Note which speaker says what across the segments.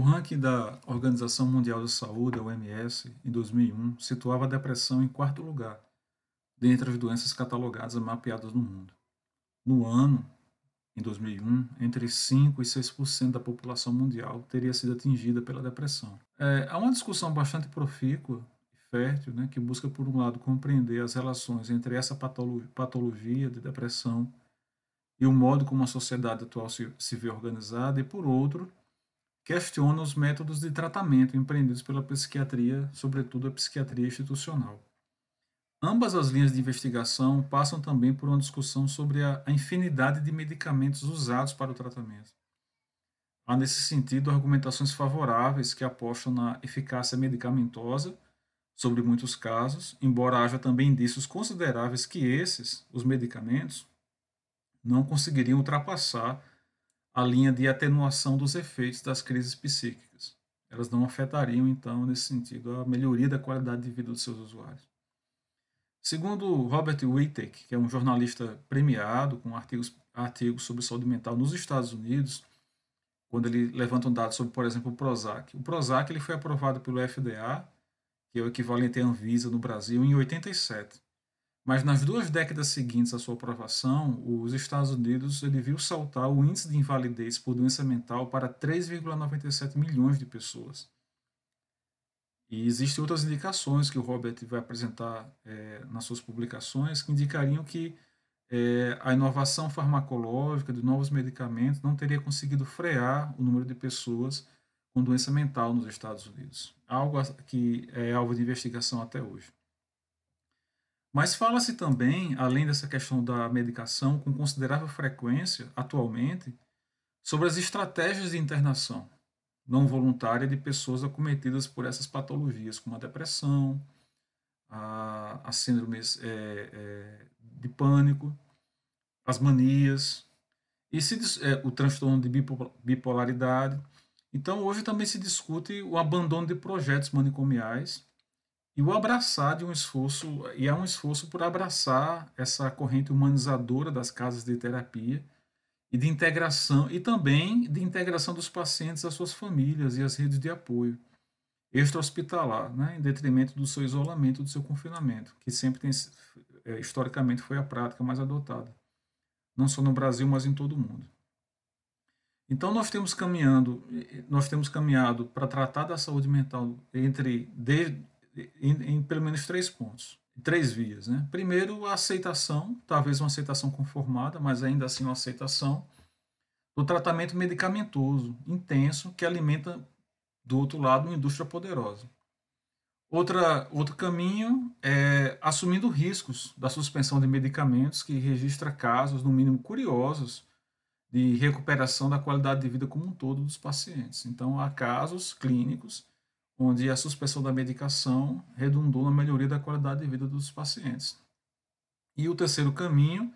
Speaker 1: O ranking da Organização Mundial da Saúde, a OMS, em 2001, situava a depressão em quarto lugar, dentre as doenças catalogadas e mapeadas no mundo. No ano, em 2001, entre 5% e 6% da população mundial teria sido atingida pela depressão. É, há uma discussão bastante profícua e fértil né, que busca, por um lado, compreender as relações entre essa patologia de depressão e o modo como a sociedade atual se, se vê organizada, e, por outro, questiona os métodos de tratamento empreendidos pela psiquiatria, sobretudo a psiquiatria institucional. Ambas as linhas de investigação passam também por uma discussão sobre a, infinidade de medicamentos usados para o tratamento. Há, nesse sentido, argumentações favoráveis que apostam na eficácia medicamentosa sobre muitos casos, embora haja também indícios consideráveis que esses, os medicamentos, não conseguiriam ultrapassar a linha de atenuação dos efeitos das crises psíquicas. Elas não afetariam, então, nesse sentido, a melhoria da qualidade de vida dos seus usuários. Segundo Robert Wittek, que é um jornalista premiado com artigos, artigos sobre saúde mental nos Estados Unidos, quando ele levanta um dado sobre, por exemplo, o Prozac. O Prozac ele foi aprovado pelo FDA, que é o equivalente à Anvisa no Brasil, em 87. Mas nas duas décadas seguintes à sua aprovação, os Estados Unidos ele viu saltar o índice de invalidez por doença mental para 3,97 milhões de pessoas. E existem outras indicações que o Robert vai apresentar é, nas suas publicações que indicariam que é, a inovação farmacológica de novos medicamentos não teria conseguido frear o número de pessoas com doença mental nos Estados Unidos. Algo que é alvo de investigação até hoje. Mas fala-se também, além dessa questão da medicação, com considerável frequência, atualmente, sobre as estratégias de internação não voluntária de pessoas acometidas por essas patologias, como a depressão, a, a síndromes é, é, de pânico, as manias, e se, é, o transtorno de bipolaridade. Então, hoje também se discute o abandono de projetos manicomiais e o abraçar de um esforço, e há um esforço por abraçar essa corrente humanizadora das casas de terapia, e de integração e também de integração dos pacientes às suas famílias e às redes de apoio extra-hospitalar, né, em detrimento do seu isolamento, do seu confinamento, que sempre tem, é, historicamente foi a prática mais adotada, não só no Brasil, mas em todo o mundo. Então nós temos caminhando, nós temos caminhado para tratar da saúde mental entre de, em, em pelo menos três pontos três vias. Né? Primeiro, a aceitação, talvez uma aceitação conformada, mas ainda assim uma aceitação do tratamento medicamentoso intenso que alimenta, do outro lado, uma indústria poderosa. Outra, outro caminho é assumindo riscos da suspensão de medicamentos, que registra casos, no mínimo curiosos, de recuperação da qualidade de vida como um todo dos pacientes. Então, há casos clínicos onde a suspensão da medicação redundou na melhoria da qualidade de vida dos pacientes. E o terceiro caminho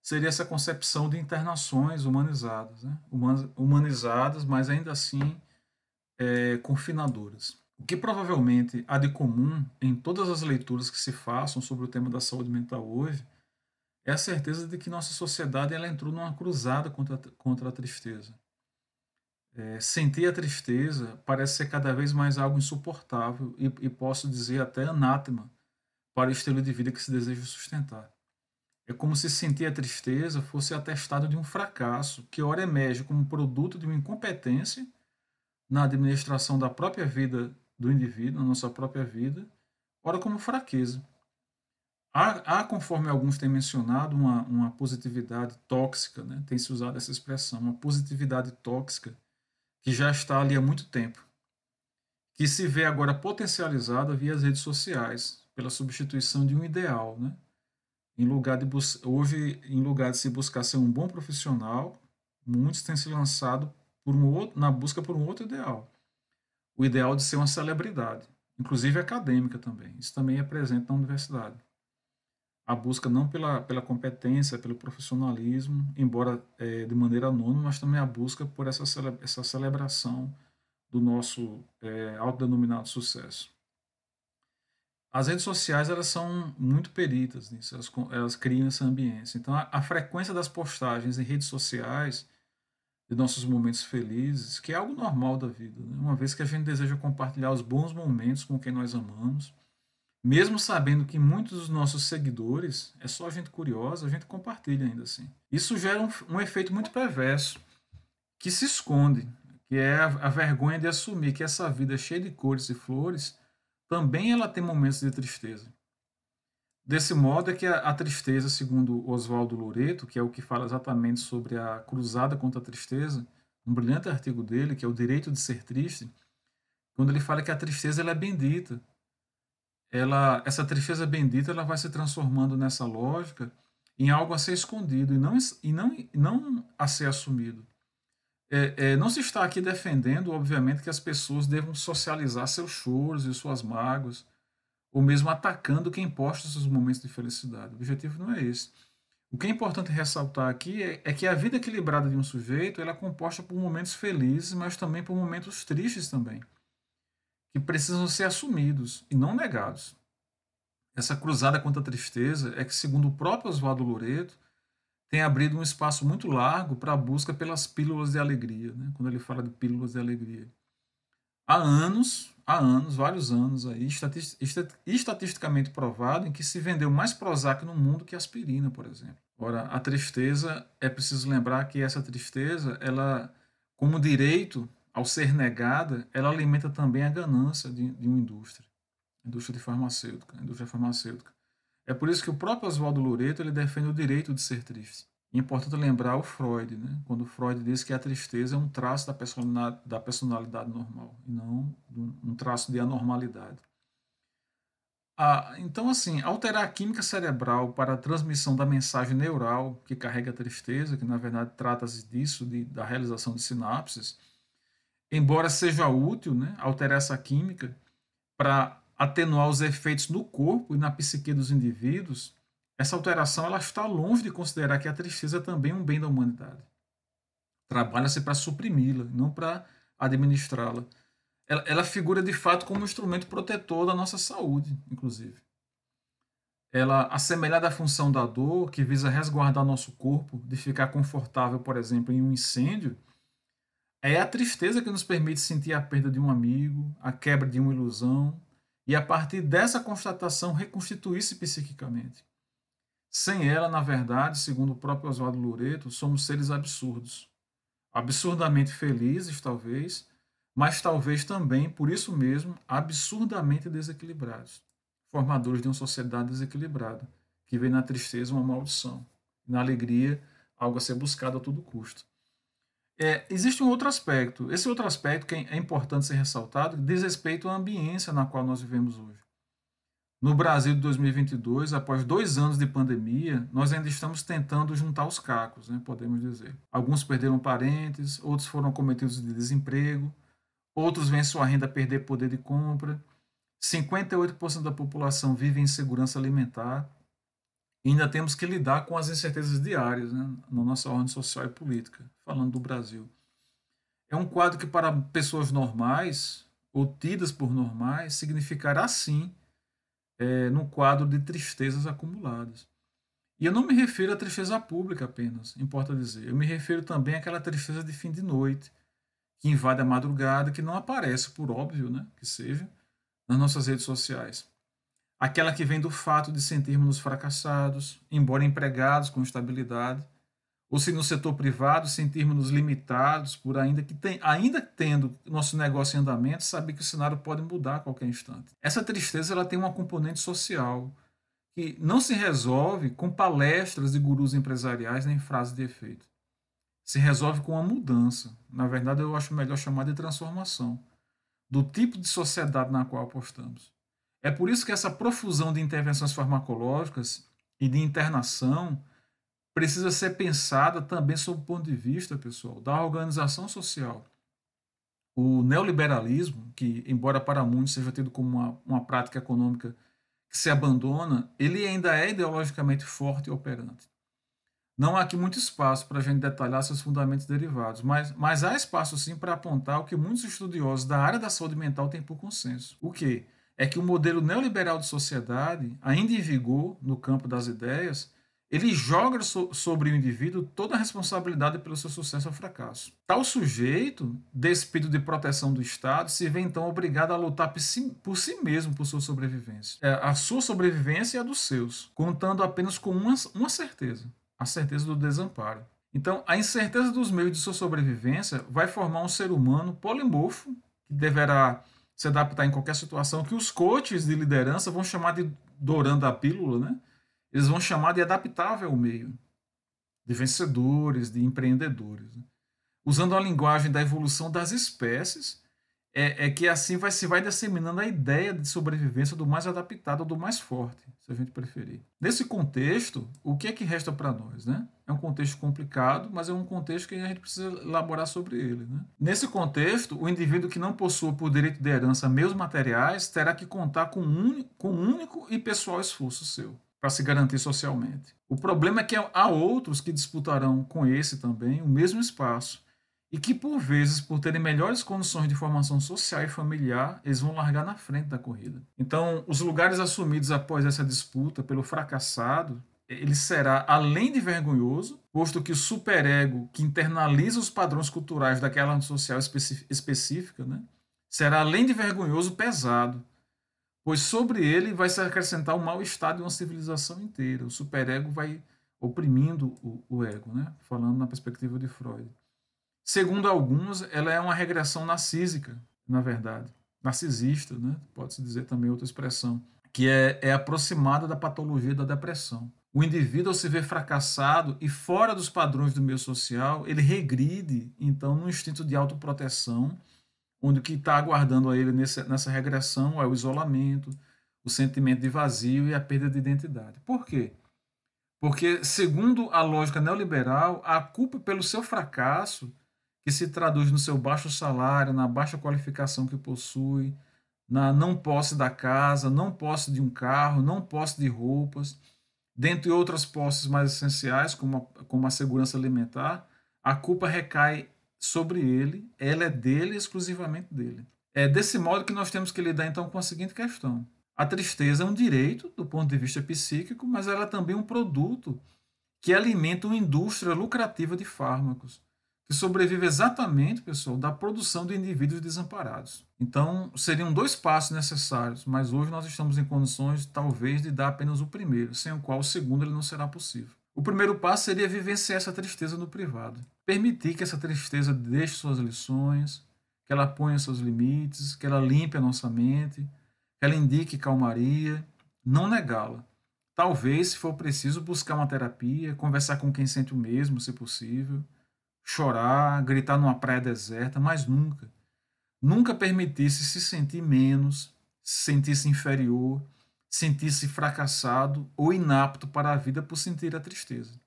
Speaker 1: seria essa concepção de internações humanizadas, né? humanizadas, mas ainda assim é, confinadoras. O que provavelmente há de comum em todas as leituras que se façam sobre o tema da saúde mental hoje é a certeza de que nossa sociedade ela entrou numa cruzada contra, contra a tristeza é, sentir a tristeza parece ser cada vez mais algo insuportável e, e posso dizer até anátema para o estilo de vida que se deseja sustentar. É como se sentir a tristeza fosse atestado de um fracasso que ora emerge como produto de uma incompetência na administração da própria vida do indivíduo, na nossa própria vida, ora como fraqueza. Há, há conforme alguns têm mencionado, uma, uma positividade tóxica, né? tem se usado essa expressão, uma positividade tóxica que já está ali há muito tempo, que se vê agora potencializada via as redes sociais, pela substituição de um ideal, né? Em lugar de hoje, em lugar de se buscar ser um bom profissional, muitos têm se lançado por um outro, na busca por um outro ideal, o ideal de ser uma celebridade, inclusive acadêmica também. Isso também é presente na universidade a busca não pela, pela competência, pelo profissionalismo, embora é, de maneira anônima, mas também a busca por essa, cele, essa celebração do nosso é, autodenominado sucesso. As redes sociais elas são muito peritas nisso, elas, elas criam essa ambiência. Então, a, a frequência das postagens em redes sociais de nossos momentos felizes, que é algo normal da vida, né? uma vez que a gente deseja compartilhar os bons momentos com quem nós amamos, mesmo sabendo que muitos dos nossos seguidores é só gente curiosa, a gente compartilha ainda assim. Isso gera um, um efeito muito perverso que se esconde, que é a, a vergonha de assumir que essa vida cheia de cores e flores também ela tem momentos de tristeza. Desse modo é que a, a tristeza, segundo Oswaldo Loreto, que é o que fala exatamente sobre a cruzada contra a tristeza, um brilhante artigo dele, que é o direito de ser triste, quando ele fala que a tristeza ela é bendita. Ela, essa tristeza bendita ela vai se transformando nessa lógica em algo a ser escondido e não, e não, não a ser assumido. É, é, não se está aqui defendendo, obviamente, que as pessoas devam socializar seus choros e suas mágoas, ou mesmo atacando quem posta seus momentos de felicidade. O objetivo não é esse. O que é importante ressaltar aqui é, é, que a vida equilibrada de um sujeito ela é composta por momentos felizes, mas também por momentos tristes também, que precisam ser assumidos e não negados. Essa cruzada contra a tristeza é que, segundo o próprio Oswaldo Loreto, tem abrido um espaço muito largo para a busca pelas pílulas de alegria, né? quando ele fala de pílulas de alegria. Há anos, há anos, vários anos aí, estatisticamente provado em que se vendeu mais Prozac no mundo que aspirina, por exemplo. Ora, a tristeza, é preciso lembrar que essa tristeza, ela, como direito ao ser negada, ela alimenta também a ganância de, de uma indústria, indústria de farmacêutica, indústria farmacêutica. É por isso que o próprio Oswaldo Loreto ele defende o direito de ser triste. É importante lembrar o Freud, né? quando Freud diz que a tristeza é um traço da personalidade, da personalidade normal, e não um traço de anormalidade. Ah, então, assim, alterar a química cerebral para a transmissão da mensagem neural que carrega a tristeza, que na verdade trata-se disso, de, da realização de sinapses, embora seja útil né, alterar essa química para atenuar os efeitos no corpo e na psique dos indivíduos, essa alteração ela está longe de considerar que a tristeza é também um bem da humanidade. Trabalha-se para suprimi-la, não para administrá-la. Ela, ela figura de fato como um instrumento protetor da nossa saúde, inclusive. Ela, assemelhada à função da dor, que visa resguardar nosso corpo de ficar confortável, por exemplo, em um incêndio, é a tristeza que nos permite sentir a perda de um amigo, a quebra de uma ilusão, e a partir dessa constatação reconstituir-se psiquicamente. Sem ela, na verdade, segundo o próprio Oswaldo Loreto, somos seres absurdos. Absurdamente felizes, talvez, mas talvez também, por isso mesmo, absurdamente desequilibrados. Formadores de uma sociedade desequilibrada, que vê na tristeza uma maldição, na alegria algo a ser buscado a todo custo. É, existe um outro aspecto. Esse outro aspecto que é importante ser ressaltado diz respeito à ambiência na qual nós vivemos hoje. No Brasil de 2022, após dois anos de pandemia, nós ainda estamos tentando juntar os cacos, né, podemos dizer. Alguns perderam parentes, outros foram cometidos de desemprego, outros vêm sua renda perder poder de compra. 58% da população vive em insegurança alimentar. Ainda temos que lidar com as incertezas diárias né, na nossa ordem social e política, falando do Brasil. É um quadro que, para pessoas normais, ou tidas por normais, significará sim é, num quadro de tristezas acumuladas. E eu não me refiro à tristeza pública apenas, importa dizer. Eu me refiro também àquela tristeza de fim de noite, que invade a madrugada, que não aparece, por óbvio né, que seja, nas nossas redes sociais. Aquela que vem do fato de sentirmos-nos fracassados, embora empregados com estabilidade, ou se no setor privado sentirmos-nos limitados por ainda que tem, ainda tendo nosso negócio em andamento, saber que o cenário pode mudar a qualquer instante. Essa tristeza ela tem uma componente social que não se resolve com palestras de gurus empresariais nem frases de efeito. Se resolve com uma mudança. Na verdade, eu acho melhor chamar de transformação do tipo de sociedade na qual apostamos. É por isso que essa profusão de intervenções farmacológicas e de internação precisa ser pensada também sob o ponto de vista, pessoal, da organização social. O neoliberalismo, que, embora para muitos seja tido como uma, uma prática econômica que se abandona, ele ainda é ideologicamente forte e operante. Não há aqui muito espaço para a gente detalhar seus fundamentos derivados, mas, mas há espaço sim para apontar o que muitos estudiosos da área da saúde mental têm por consenso. O que? É que o modelo neoliberal de sociedade, ainda em vigor no campo das ideias, ele joga so sobre o indivíduo toda a responsabilidade pelo seu sucesso ou fracasso. Tal sujeito, despido de proteção do Estado, se vê então obrigado a lutar por si, por si mesmo por sua sobrevivência. É, a sua sobrevivência e a dos seus, contando apenas com uma, uma certeza: a certeza do desamparo. Então, a incerteza dos meios de sua sobrevivência vai formar um ser humano polimorfo, que deverá se adaptar em qualquer situação, que os coaches de liderança vão chamar de dourando a pílula, né? eles vão chamar de adaptável ao meio, de vencedores, de empreendedores. Né? Usando a linguagem da evolução das espécies, é, é, que assim vai se vai disseminando a ideia de sobrevivência do mais adaptado, do mais forte, se a gente preferir. Nesse contexto, o que é que resta para nós? Né? É um contexto complicado, mas é um contexto que a gente precisa elaborar sobre ele. Né? Nesse contexto, o indivíduo que não possua por direito de herança meios materiais terá que contar com um, com um único e pessoal esforço seu para se garantir socialmente. O problema é que há outros que disputarão com esse também o mesmo espaço e que, por vezes, por terem melhores condições de formação social e familiar, eles vão largar na frente da corrida. Então, os lugares assumidos após essa disputa pelo fracassado, ele será, além de vergonhoso, posto que o superego que internaliza os padrões culturais daquela social específica, né, será, além de vergonhoso, pesado, pois sobre ele vai se acrescentar o mal-estar de uma civilização inteira. O superego vai oprimindo o, o ego, né? falando na perspectiva de Freud. Segundo alguns, ela é uma regressão narcísica, na verdade, narcisista, né? pode-se dizer também outra expressão, que é, é aproximada da patologia da depressão. O indivíduo, ao se ver fracassado e fora dos padrões do meio social, ele regride, então, no instinto de autoproteção onde o que está aguardando a ele nessa, nessa regressão é o isolamento, o sentimento de vazio e a perda de identidade. Por quê? Porque, segundo a lógica neoliberal, a culpa pelo seu fracasso, que se traduz no seu baixo salário, na baixa qualificação que possui, na não posse da casa, não posse de um carro, não posse de roupas, dentre outras posses mais essenciais, como a, como a segurança alimentar, a culpa recai sobre ele, ela é dele exclusivamente dele. É desse modo que nós temos que lidar então com a seguinte questão. A tristeza é um direito do ponto de vista psíquico, mas ela é também um produto que alimenta uma indústria lucrativa de fármacos, que sobrevive exatamente, pessoal, da produção de indivíduos desamparados. Então, seriam dois passos necessários, mas hoje nós estamos em condições, talvez, de dar apenas o primeiro, sem o qual o segundo ele não será possível. O primeiro passo seria vivenciar essa tristeza no privado. Permitir que essa tristeza deixe suas lições, que ela ponha seus limites, que ela limpe a nossa mente, que ela indique calmaria, não negá-la. Talvez, se for preciso, buscar uma terapia, conversar com quem sente o mesmo, se possível, chorar, gritar numa praia deserta, mas nunca, nunca permitisse se sentir menos, se sentir-se inferior, sentir-se fracassado ou inapto para a vida por sentir a tristeza.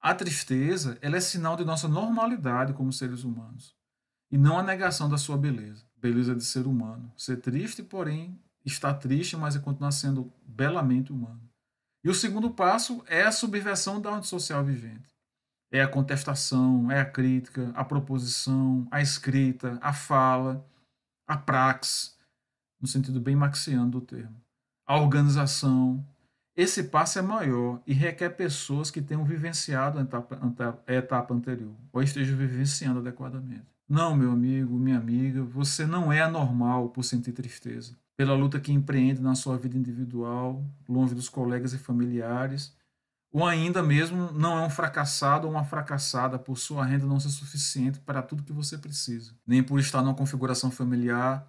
Speaker 1: A tristeza ela é sinal de nossa normalidade como seres humanos e não a negação da sua beleza, beleza de ser humano. Ser triste, porém, estar triste, mas é continuar sendo belamente humano. E o segundo passo é a subversão da ordem social vivente. É a contestação, é a crítica, a proposição, a escrita, a fala, a praxe, no sentido bem maxiano do termo a organização. Esse passo é maior e requer pessoas que tenham vivenciado a etapa, a etapa anterior ou estejam vivenciando adequadamente. Não, meu amigo, minha amiga, você não é anormal por sentir tristeza. Pela luta que empreende na sua vida individual, longe dos colegas e familiares, ou ainda mesmo não é um fracassado ou uma fracassada por sua renda não ser suficiente para tudo que você precisa, nem por estar numa configuração familiar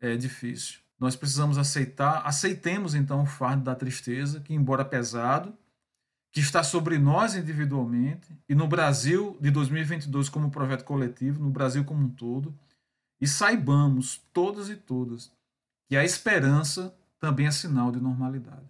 Speaker 1: é difícil. Nós precisamos aceitar, aceitemos então o fardo da tristeza, que, embora pesado, que está sobre nós individualmente e no Brasil de 2022 como projeto coletivo, no Brasil como um todo, e saibamos, todas e todas, que a esperança também é sinal de normalidade.